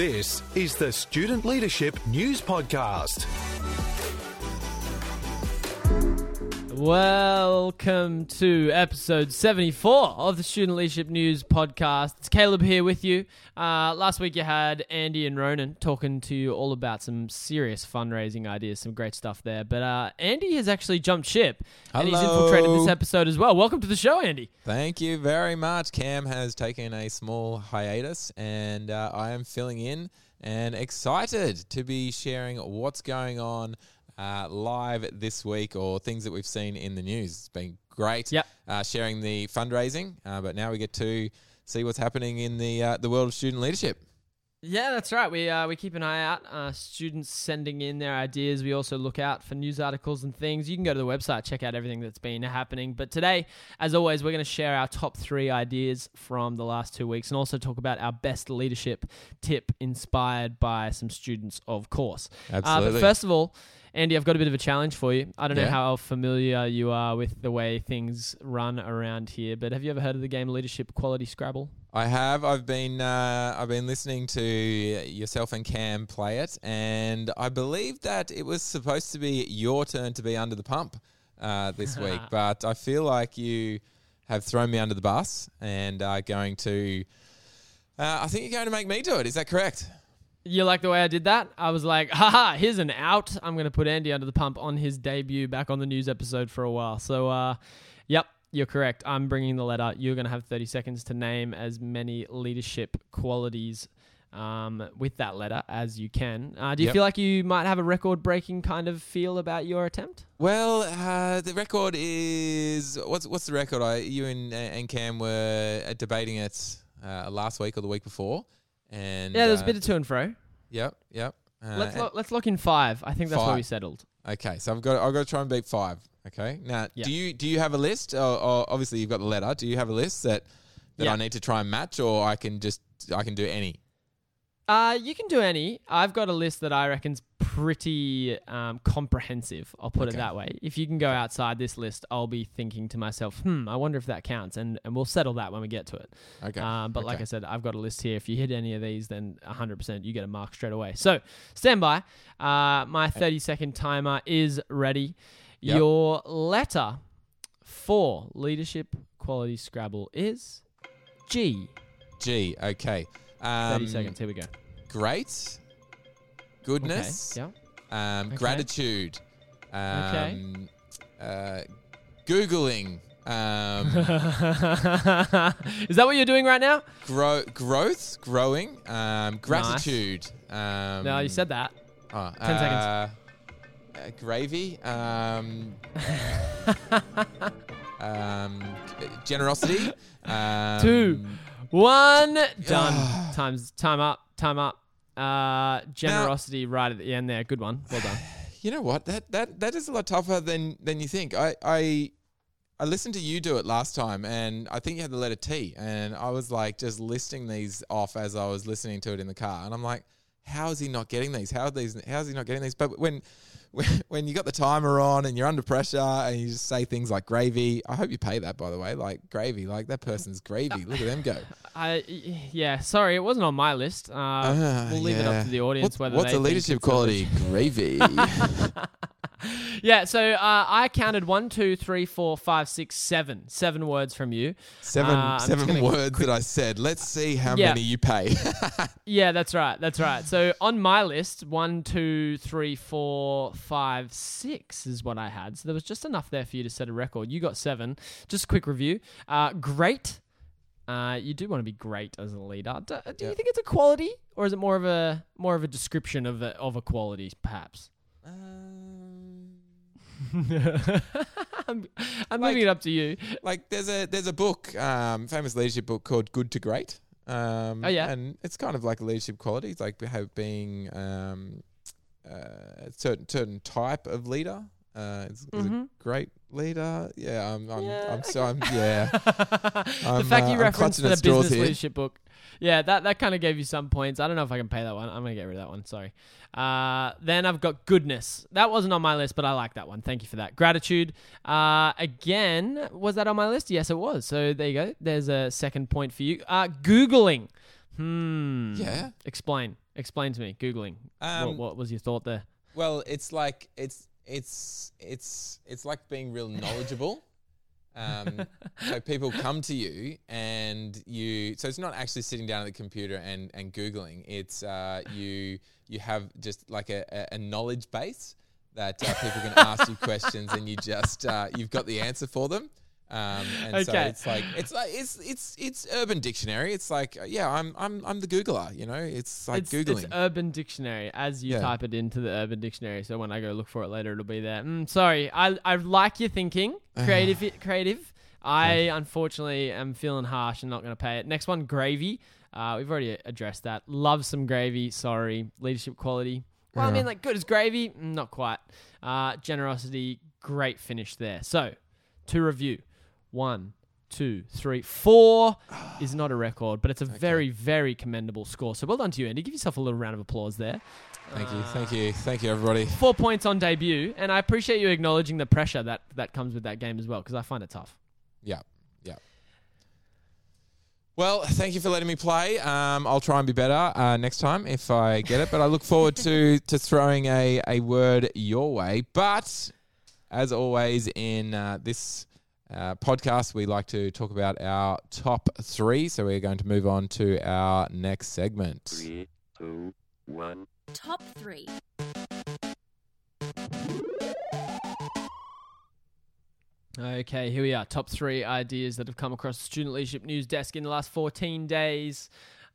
This is the Student Leadership News Podcast. Welcome to episode 74 of the Student Leadership News Podcast. It's Caleb here with you. Uh, last week you had Andy and Ronan talking to you all about some serious fundraising ideas, some great stuff there. But uh, Andy has actually jumped ship and he's infiltrated this episode as well. Welcome to the show, Andy. Thank you very much. Cam has taken a small hiatus, and uh, I am filling in and excited to be sharing what's going on uh, live this week or things that we've seen in the news. It's been great Yep. uh, sharing the fundraising, uh, but now we get to see what's happening in the uh, the world of student leadership. Yeah, that's right. We uh, we keep an eye out. Uh, students sending in their ideas. We also look out for news articles and things. You can go to the website, check out everything that's been happening. But today, as always, we're going to share our top three ideas from the last two weeks, and also talk about our best leadership tip inspired by some students, of course. Uh, Absolutely. but first of all. Andy, I've got a bit of a challenge for you. I don't know how familiar you are with the way things run around here, but have you ever heard of the game Leadership Quality Scrabble? I have. I've been uh, I've been listening to yourself and Cam play it, and I believe that it was supposed to be your turn to be under the pump uh, this week, but I feel like you have thrown me under the bus and are going to. Uh, I think you're going to make me do it. Is that correct? You like the way I did that? I was like, haha, here's an out. I'm going to put Andy under the pump on his debut back on the news episode for a while. So, uh, yep, you're correct. I'm bringing the letter. You're going to have 30 seconds to name as many leadership qualities um, with that letter as you can. Uh, do you Yep. feel like you might have a record breaking kind of feel about your attempt? Well, uh, the record is what's what's the record? I you and and Cam were uh, debating it uh, last week or the week before, and Yeah, there's uh, a bit of to and fro. Yep, yep. Uh, let's, lo- let's lock in five. I think that's where Five. we settled. Okay, so I've got I've got to try and beat five. Okay, now Yeah. do you do you have a list? Or, or obviously you've got the letter. Do you have a list that that Yeah. I need to try and match, or I can just I can do any? Uh, you can do any. I've got a list that I reckon's pretty um, comprehensive. I'll put it that way. If you can go outside this list, I'll be thinking to myself, hmm, I wonder if that counts, and and we'll settle that when we get to it. Okay, Um, but like. I said, I've got a list here. If you hit any of these, then 100% you get a mark straight away. So stand by. Uh, my 30 second timer is ready. Yep. Your letter for leadership quality Scrabble is G. G. Okay, 30 um, seconds. Here we go. Great, goodness, Okay. um, Okay. gratitude, Okay. um, uh, googling, um, Is that what you're doing right now? grow, growth, growing, um, gratitude. Um, No, you said that. Oh, 10 seconds. uh, uh, gravy. Um, um, generosity. Um, Two. One done. Time's time up. Time up. Uh, generosity right at the end there. Good one. Well done. You know what? That that that is a lot tougher than than you think. I I. I listened to you do it last time, and I think you had the letter T, and I was like just listing these off as I was listening to it in the car, and I'm like, how is he not getting these? How are these? How is he not getting these? But when when, when you got the timer on and you're under pressure and you just say things like gravy, I hope you pay that by the way, like gravy, like that person's gravy. Look at them go. I yeah. Sorry, it wasn't on my list. Uh, Ah, we'll leave it up to the audience What's, whether what's a leadership quality? Gravy. Yeah. So uh, I counted one, two, three, four, five, six, seven. Seven words from you. Seven Uh, seven words that I said. Let's see how Yeah. many you pay. Yeah, that's right. That's right. So on my list, one, two, three, four, five, six is what I had. So there was just enough there for you to set a record. You got seven. Just a quick review. Uh, great. Uh, you do want to be great as a leader. Do, do you think it's a quality, or is it more of a more of a description of a, of a quality, perhaps? I'm, I'm Like- leaving it up to you. like there's a there's a book, um, famous leadership book called Good to Great. Um, Oh, yeah? and it's kind of like a leadership quality. It's like beha- being um, uh, a certain certain type of leader. Uh, is a great leader. Yeah, I'm. I'm, Yeah, I'm so. I'm, yeah. the I'm, fact uh, you referenced the business here. leadership book. Yeah, that, that kind of gave you some points. I don't know if I can pay that one. I'm going to get rid of that one. Sorry. Uh, then I've got goodness. That wasn't on my list, but I like that one. Thank you for that. Gratitude. Uh, again, was that on my list? Yes, it was. So there you go. There's a second point for you. Uh, Googling. Hmm. Yeah. Explain. Explain to me. Googling. Um, what, what was your thought there? Well, it's like it's it's it's it's like being real knowledgeable. Um, so people come to you and you. So it's not actually sitting down at the computer and and googling. It's uh, you you have just like a, a, knowledge base that uh, people can ask you questions and you just uh, you've got the answer for them. Um, and so Okay. it's like it's like it's it's it's Urban Dictionary. It's like uh, yeah, I'm I'm I'm the Googler. You know, it's like it's, googling. it's Urban Dictionary as you Yeah. type it into the Urban Dictionary. So when I go look for it later, it'll be there. Mm, sorry, I I like your thinking, creative, creative. I unfortunately am feeling harsh and not going to pay it. Next one, gravy. Uh, we've already addressed that. Love some gravy. Sorry, leadership quality. Well, I mean, like good as gravy, Mm, not quite. Uh, generosity, great finish there. So, to review, one, two, three, four is not a record, but it's a very, very commendable score. So well done to you, Andy. Give yourself a little round of applause there. thank you, thank you, thank you, everybody. Four points on debut, and I appreciate you acknowledging the pressure that that comes with that game as well, because I find it tough. Yeah, yeah. Well, thank you for letting me play. Um, I'll try and be better uh, next time if I get it. But I look forward to to throwing a, a word your way. But as always in uh, this uh, podcast, we like to talk about our top three. So we're going to move on to our next segment. Three, two, one. Top three. Okay, here we are. Top three ideas that have come across the Student Leadership News Desk in the last 14 days.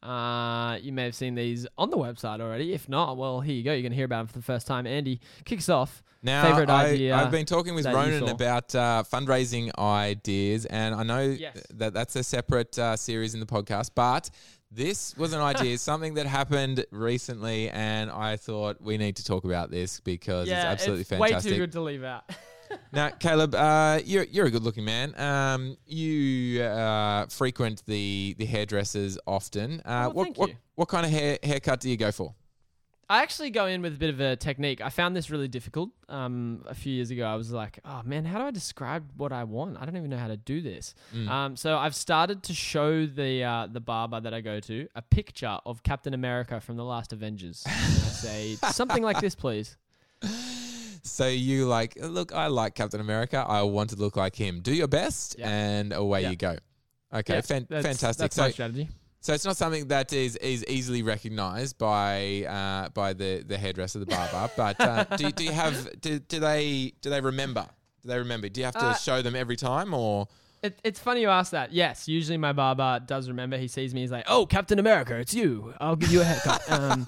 Uh, you may have seen these on the website already. If not, well, here you go. You're going to hear about them for the first time. Andy, kicks off. Now, Favorite I, idea I've been talking with Ronan about uh, fundraising ideas, and I know Yes. that that's a separate uh, series in the podcast, but this was an idea, something that happened recently, and I thought we need to talk about this because it's absolutely fantastic. way too good to leave out. Now, Caleb, uh, you're you're a good-looking man. Um, you uh, frequent the the hairdressers often. Uh, Oh, what what what kind of hair haircut do you go for? I actually go in with a bit of a technique. I found this really difficult. Um, a few years ago, I was like, "Oh man, how do I describe what I want? I don't even know how to do this." Mm. Um, so I've started to show the uh, the barber that I go to a picture of Captain America from the last Avengers. and I say something like this, please. So you like, look, I like Captain America. I want to look like him. Do your best, Yeah. and away Yeah. you go. Okay, Yeah, fan- that's- fantastic. That's so, my strategy. so it's not something that is is easily recognised by uh, by the the hairdresser, the barber. but uh, do, do you have do, do they do they remember? Do they remember? Do you have to Uh, show them every time, or It, it's funny you ask that. Yes, usually my barber does remember. He sees me. He's like, "Oh, Captain America, it's you. I'll give you a haircut." um,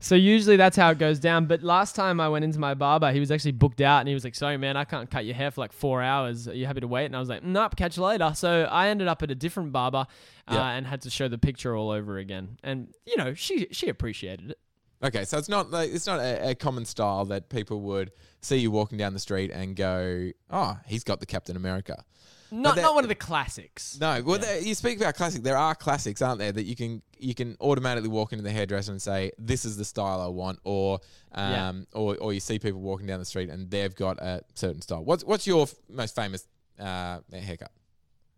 so usually that's how it goes down. But last time I went into my barber, he was actually booked out, and he was like, "Sorry, man, I can't cut your hair for like four hours. Are you happy to wait?" And I was like, "Nope, catch you later." So I ended up at a different barber uh, Yeah. and had to show the picture all over again. And you know, she she appreciated it. Okay, so it's not like it's not a, a common style that people would see you walking down the street and go, "Oh, he's got the Captain America." Not not one of the classics. No, well, there, you speak about classic. There are classics, aren't there, that you can you can automatically walk into the hairdresser and say, "This is the style I want," or um, Yeah. or or you see people walking down the street and they've got a certain style. What's what's your f- most famous uh, haircut?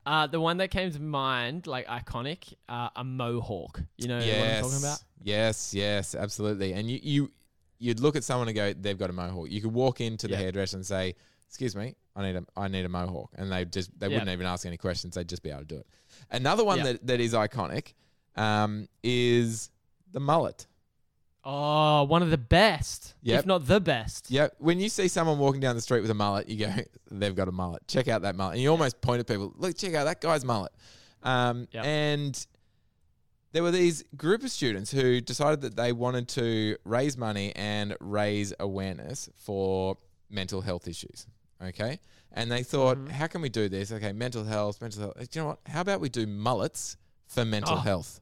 Uh, the one that came to mind, like iconic, uh, a mohawk. You know what I'm talking about? Yes, yes, absolutely. And you you you'd look at someone and go, "They've got a mohawk." You could walk into the Yeah. hairdresser and say, "Excuse me, I need a I need a mohawk," and they just they Yeah. wouldn't even ask any questions. They'd just be able to do it. Another one Yeah. that, that is iconic um, is the mullet. Oh, one of the best, Yep. if not the best. Yeah, when you see someone walking down the street with a mullet, you go, "They've got a mullet. Check out that mullet." And you almost point at people, "Look, check out that guy's mullet." Um, Yep. And there were these group of students who decided that they wanted to raise money and raise awareness for mental health issues. Okay, and they thought, Mm-hmm. "How can we do this?" Okay, mental health, mental health. Do you know what? How about we do mullets for mental Oh. health?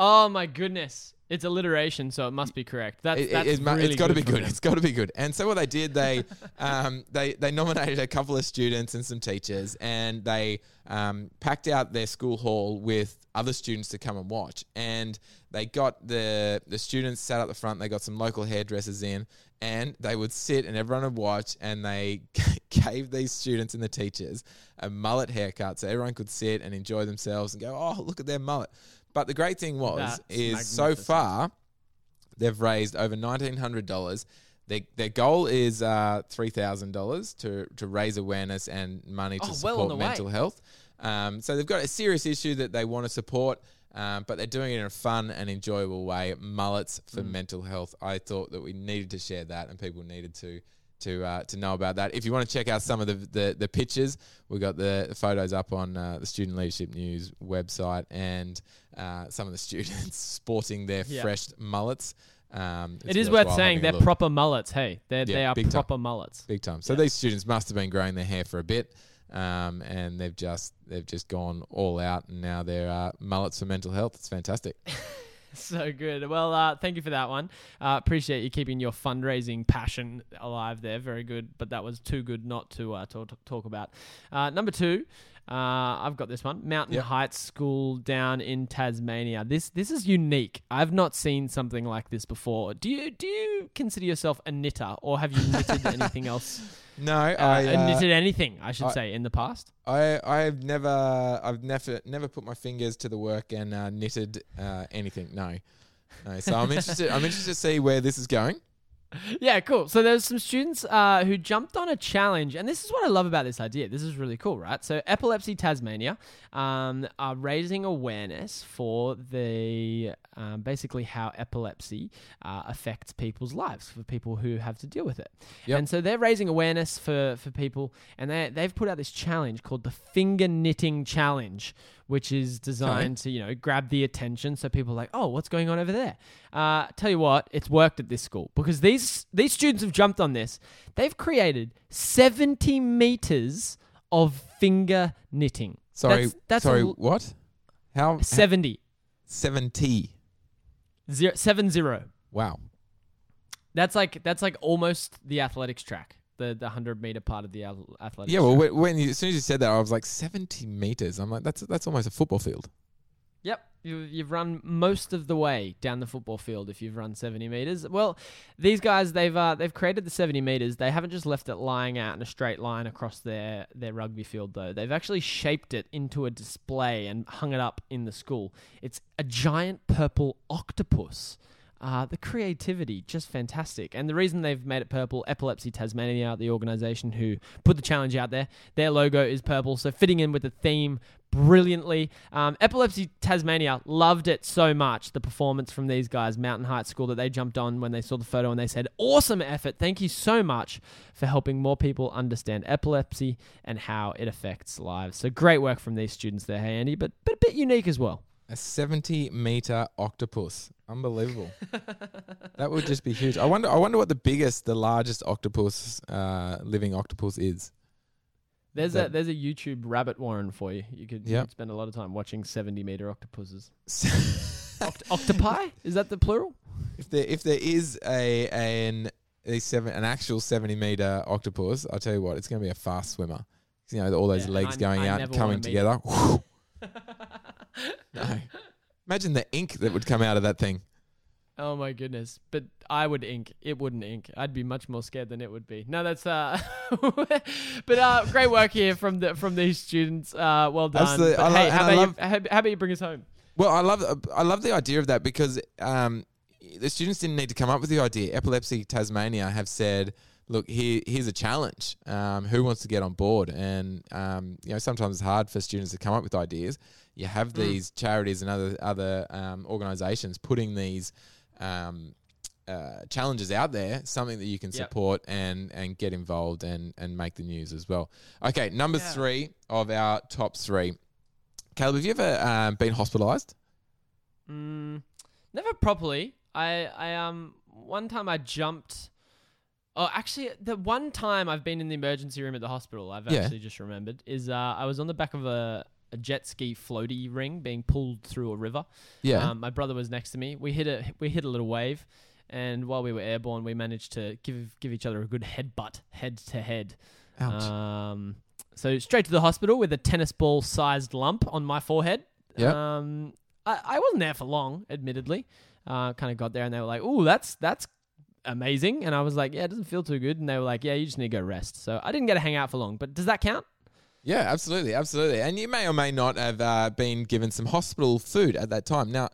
Oh my goodness, it's alliteration, so it must be correct. That's It, that's it, really has got to be good. them. It's got to be good. And so what they did, they um, they they nominated a couple of students and some teachers, and they um, packed out their school hall with other students to come and watch. And they got the the students sat at the front. They got some local hairdressers in, and they would sit and everyone would watch. And they gave these students and the teachers a mullet haircut, so everyone could sit and enjoy themselves and go, "Oh, look at their mullet." But the great thing was That's is so far they've raised over nineteen hundred dollars. Their, their goal is uh, three thousand dollars to to raise awareness and money to Oh, support on the way. mental health. Um, so they've got a serious issue that they want to support, um, but they're doing it in a fun and enjoyable way. Mullets for Mm. mental health. I thought that we needed to share that, and people needed to to uh, to know about that. If you want to check out some of the the, the pictures, we've got the photos up on uh, the Student Leadership News website, and uh, some of the students sporting their Yeah. fresh mullets. Um, it's worth saying they're proper mullets. Hey, they're, they are big time. proper mullets. big time. So Yeah. these students must have been growing their hair for a bit, um, and they've just they've just gone all out, and now they're uh, mullets for mental health. It's fantastic. So good. Well, uh, thank you for that one. Uh, appreciate you keeping your fundraising passion alive there. Very good. But that was too good not to uh, talk, talk about. Uh, number two, uh, I've got this one. Mountain Yep. Heights School down in Tasmania. This this is unique. I've not seen something like this before. Do you do you consider yourself a knitter, or have you knitted anything else? No, Uh, I uh, knitted anything, I should I- say, in the past. I I've never I've never never put my fingers to the work and uh, knitted uh, anything. No. No, so I'm interested. I'm interested to see where this is going. Yeah, cool. So there's some students uh, who jumped on a challenge, and this is what I love about this idea. This is really cool, right? So Epilepsy Tasmania um, are raising awareness for the um, basically how epilepsy uh, affects people's lives for people who have to deal with it. Yep. And so they're raising awareness for for people, and they they've put out this challenge called the Finger Knitting Challenge, which is designed to you know grab the attention so people are like, oh, what's going on over there? Uh, tell you what, it's worked at this school because these these students have jumped on this. They've created seventy meters of finger knitting. Sorry, That's- that's sorry. a- what? How? Seventy. Seventy. Zero, seven zero. Wow. That's like that's like almost the athletics track, the the hundred meter part of the athletics. Yeah. Well, when, when you, as soon as you said that, I was like seventy meters. I'm like, that's that's almost a football field. Yep, you, you've run most of the way down the football field if you've run 70 meters. Well, these guys they've uh, they've created the 70 meters. They haven't just left it lying out in a straight line across their their rugby field though. They've actually shaped it into a display and hung it up in the school. It's a giant purple octopus. Uh, the creativity, just fantastic. And the reason they've made it purple, Epilepsy Tasmania, the organization who put the challenge out there, their logo is purple, so fitting in with the theme brilliantly. Um, Epilepsy Tasmania loved it so much, the performance from these guys, Mountain Heights School, that they jumped on when they saw the photo and they said, Awesome effort. Thank you so much for helping more people understand epilepsy and how it affects lives. So great work from these students there, hey, Andy, but, but a bit unique as well. A 70 meter octopus. Unbelievable. that would just be huge. I wonder I wonder what the biggest, the largest octopus uh, living octopus is. There's a That- there's a YouTube rabbit warren for you. You could, Yep. spend a lot of time watching 70 meter octopuses. Oct- octopi? Is that the plural? if there if there is a an a seven an actual 70 meter octopus, I'll tell you what, it's going to be a fast swimmer. You know, all those Yeah, legs I- going I out and coming together. no. Imagine the ink that would come out of that thing. Oh my goodness! But I would ink. It wouldn't ink. I'd be much more scared than it would be. No, that's uh. but uh, great work here from the from these students. Uh, well done. Absolutely. But I hey, how I about love- you? How, how about you bring us home? Well, I love I love the idea of that because um, the students didn't need to come up with the idea. Epilepsy Tasmania have said, "Look, here, here's a challenge. Um, who wants to get on board?" And um, you know, sometimes it's hard for students to come up with ideas. You have these charities and other other um, organisations putting these um, uh, challenges out there, something that you can Yep. support and and get involved and and make the news as well. Okay, number Yeah. three of our top three. Caleb, have you ever um, been hospitalised? Mm, never properly. I I um one time I jumped. Oh, actually, the one time I've been in the emergency room at the hospital, I've Yeah. actually just remembered, is uh, I was on the back of a, a jet ski floaty ring being pulled through a river. Yeah. Um, my brother was next to me. We hit a we hit a little wave, and while we were airborne, we managed to give give each other a good headbutt, head to head. Ouch. Um, so straight to the hospital with a tennis ball sized lump on my forehead. Yep. Um, I, I wasn't there for long, admittedly. Uh, kind of got there and they were like, "Oh, that's that's amazing," and I was like, "Yeah, it doesn't feel too good." And they were like, "Yeah, you just need to go rest." So I didn't get to hang out for long. But does that count? Yeah, absolutely, absolutely. And you may or may not have uh, been given some hospital food at that time. Now,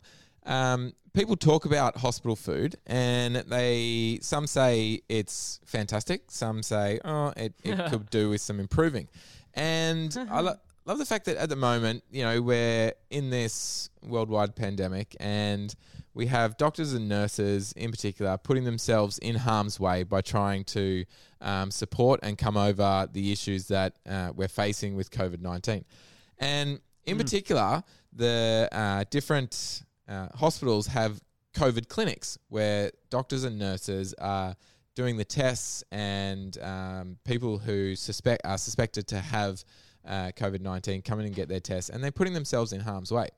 um, people talk about hospital food, and they some say it's fantastic, some say oh it, it could do with some improving. And I lo- love the fact that at the moment, you know, we're in this worldwide pandemic, and we have doctors and nurses in particular putting themselves in harm's way by trying to um, support and come over the issues that uh, we're facing with COVID 19. And in particular, the uh, different uh, hospitals have COVID clinics where doctors and nurses are doing the tests and um, people who suspect are suspected to have uh, COVID 19 come in and get their tests and they're putting themselves in harm's way.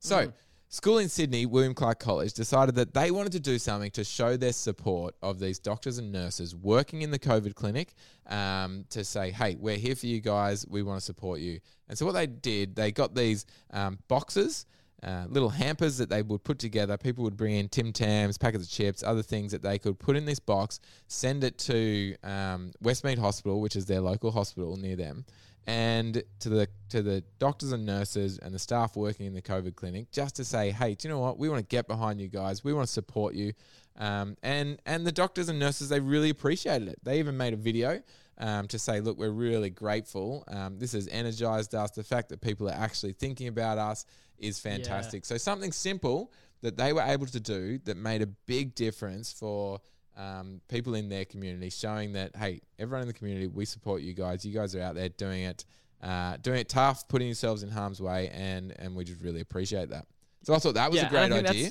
So, school in Sydney, William Clarke College, decided that they wanted to do something to show their support of these doctors and nurses working in the COVID clinic um, to say, hey, we're here for you guys. We want to support you. And so, what they did, they got these um, boxes. Uh, little hampers that they would put together. People would bring in Tim Tams, packets of chips, other things that they could put in this box, send it to um, Westmead Hospital, which is their local hospital near them, and to the to the doctors and nurses and the staff working in the COVID clinic, just to say, hey, do you know what? We want to get behind you guys. We want to support you. Um, and and the doctors and nurses they really appreciated it. They even made a video um, to say, look, we're really grateful. Um, this has energized us. The fact that people are actually thinking about us is fantastic. So something simple that they were able to do that made a big difference for um, people in their community, showing that hey, everyone in the community, we support you guys. You guys are out there doing it, uh, doing it tough, putting yourselves in harm's way, and and we just really appreciate that. So I thought that was a great idea.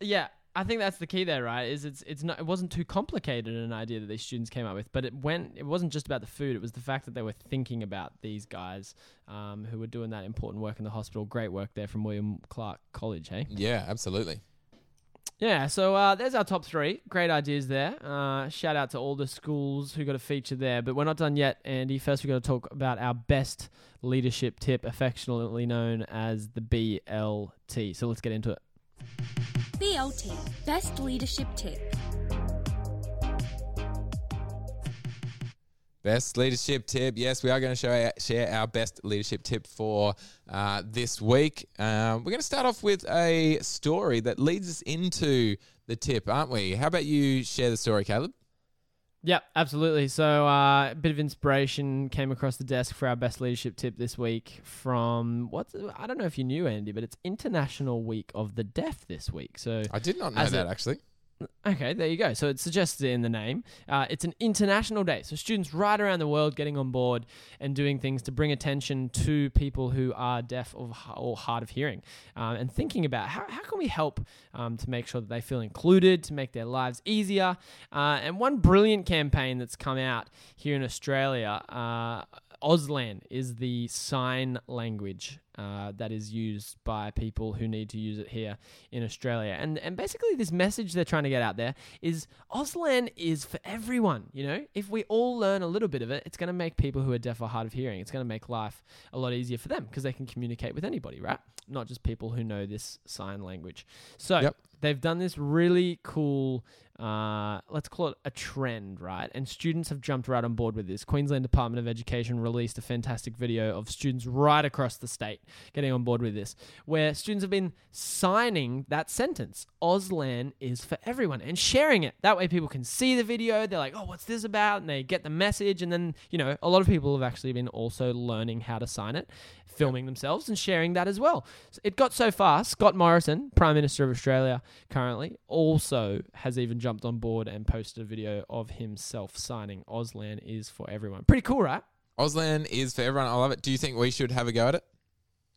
Yeah, I think that's the key there, right? Is it's it's not it wasn't too complicated an idea that these students came up with, but it went it wasn't just about the food. It was the fact that they were thinking about these guys um, who were doing that important work in the hospital. Great work there from William Clarke College, hey. Yeah, absolutely. Yeah, so uh, there's our top three. Great ideas there. Uh, shout out to all the schools who got a feature there. But we're not done yet, Andy. First, we've got to talk about our best leadership tip, affectionately known as the BLT. So let's get into it. BLT, Best Leadership Tip. Best leadership tip. Yes, we are going to show share our best leadership tip for uh, this week. Um, we're going to start off with a story that leads us into the tip, aren't we? How about you share the story, Caleb? Yeah, absolutely. So, uh, a bit of inspiration came across the desk for our best leadership tip this week from what I don't know if you knew, Andy, but it's International Week of the Deaf this week. So, I did not know that a- actually. Okay, there you go. So it suggests in the name. Uh, it's an international day. So students right around the world getting on board and doing things to bring attention to people who are deaf or, or hard of hearing um, and thinking about how, how can we help um, to make sure that they feel included, to make their lives easier. Uh, and one brilliant campaign that's come out here in Australia. Uh, Auslan is the sign language uh, that is used by people who need to use it here in Australia. And and basically, this message they're trying to get out there is Auslan is for everyone. You know, if we all learn a little bit of it, it's going to make people who are deaf or hard of hearing. It's going to make life a lot easier for them because they can communicate with anybody, right? Not just people who know this sign language. So Yep. they've done this really cool uh, let's call it a trend, right? And students have jumped right on board with this. Queensland Department of Education released a fantastic video of students right across the state getting on board with this, where students have been signing that sentence Auslan is for everyone and sharing it. That way people can see the video. They're like, oh, what's this about? And they get the message. And then, you know, a lot of people have actually been also learning how to sign it, filming themselves and sharing that as well. So it got so far. Scott Morrison, Prime Minister of Australia currently, also has even jumped on board and posted a video of himself signing Auslan is for everyone. Pretty cool, right? Auslan is for everyone. I love it. Do you think we should have a go at it?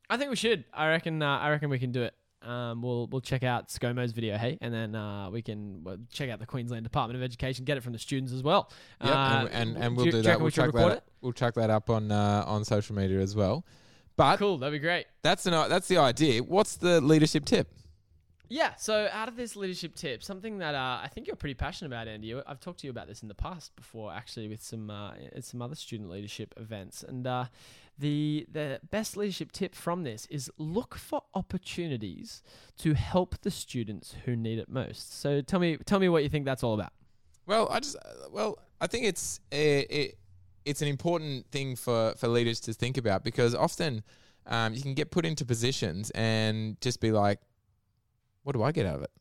I think we should. I reckon. Uh, I reckon we can do it. Um, we'll we'll check out ScoMo's video, hey, and then uh, we can well, check out the Queensland Department of Education, get it from the students as well. Yep, Uh, and, and, and we'll you- do that. We'll track that. Up, we'll track that up on uh, on social media as well. But? Cool, that'd be great. that's an that's the idea. What's the leadership tip? Yeah, so out of this leadership tip, something that uh, I think you're pretty passionate about, Andy. I've talked to you about this in the past before, actually, with some uh, some other student leadership events. And uh, the the best leadership tip from this is look for opportunities to help the students who need it most. So tell me, tell me what you think that's all about. Well, I just uh, well, I think it's it, it it's an important thing for for leaders to think about because often um, you can get put into positions and just be like, what do I get out of it?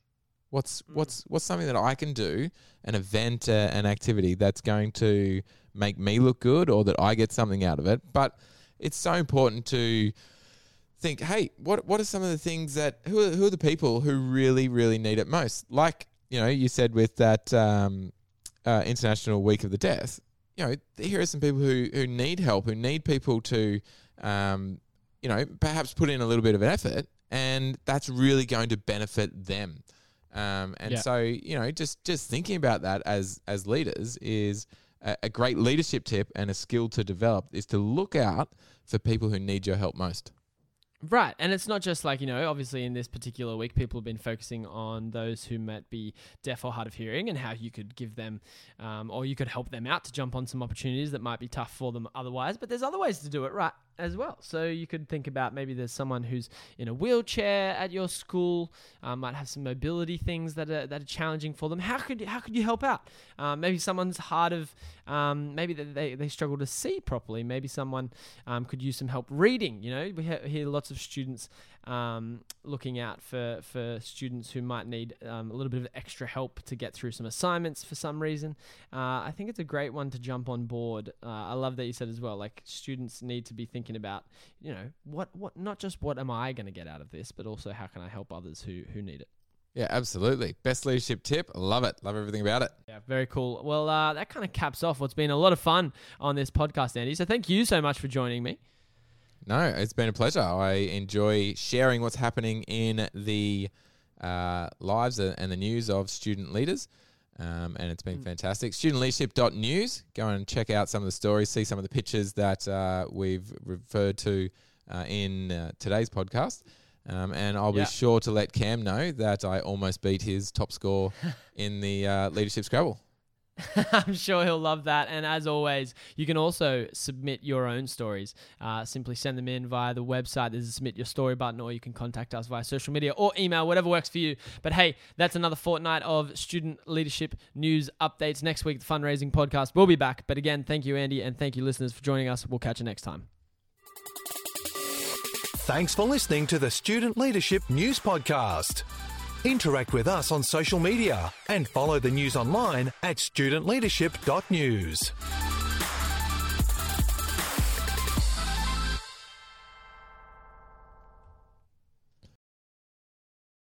What's what's what's something that I can do, an event, uh, an activity that's going to make me look good, or that I get something out of it. But it's so important to think, hey, what what are some of the things that who are, who are the people who really really need it most? Like you know, you said with that um, uh, International Week of the Deaf, you know, here are some people who who need help, who need people to, um, you know, perhaps put in a little bit of an effort, and that's really going to benefit them. Um, and Yeah. so, you know, just just thinking about that as as leaders is a, a great leadership tip and a skill to develop is to look out for people who need your help most. Right. And it's not just like, you know, obviously in this particular week, people have been focusing on those who might be deaf or hard of hearing and how you could give them um, or you could help them out to jump on some opportunities that might be tough for them otherwise. But there's other ways to do it right as well. So you could think about maybe there's someone who's in a wheelchair at your school, um, might have some mobility things that are, that are challenging for them. How could, how could you help out? Um, maybe someone's hard of, um, maybe they, they struggle to see properly. Maybe someone um, could use some help reading. You know, we hear lots of students um, looking out for, for students who might need um, a little bit of extra help to get through some assignments for some reason. Uh, I think it's a great one to jump on board. Uh, I love that you said as well, like students need to be thinking about, you know, what, what not just what am I going to get out of this, but also how can I help others who, who need it. Yeah, absolutely. Best leadership tip. Love it. Love everything about it. Yeah, very cool. Well, uh, that kind of caps off what's been a lot of fun on this podcast, Andy. So thank you so much for joining me. No, it's been a pleasure. I enjoy sharing what's happening in the uh, lives and the news of student leaders. Um, and it's been fantastic. Studentleadership.news. Go and check out some of the stories, see some of the pictures that uh, we've referred to uh, in uh, today's podcast. Um, and I'll be sure to let Cam know that I almost beat his top score in the uh, leadership Scrabble. I'm sure he'll love that. And as always, you can also submit your own stories. Uh, simply send them in via the website. There's a submit your story button, or you can contact us via social media or email, whatever works for you. But hey, that's another fortnight of student leadership news updates. Next week, the fundraising podcast will be back. But again, thank you, Andy, and thank you, listeners, for joining us. We'll catch you next time. Thanks for listening to the Student Leadership News Podcast. Interact with us on social media and follow the news online at studentleadership.news.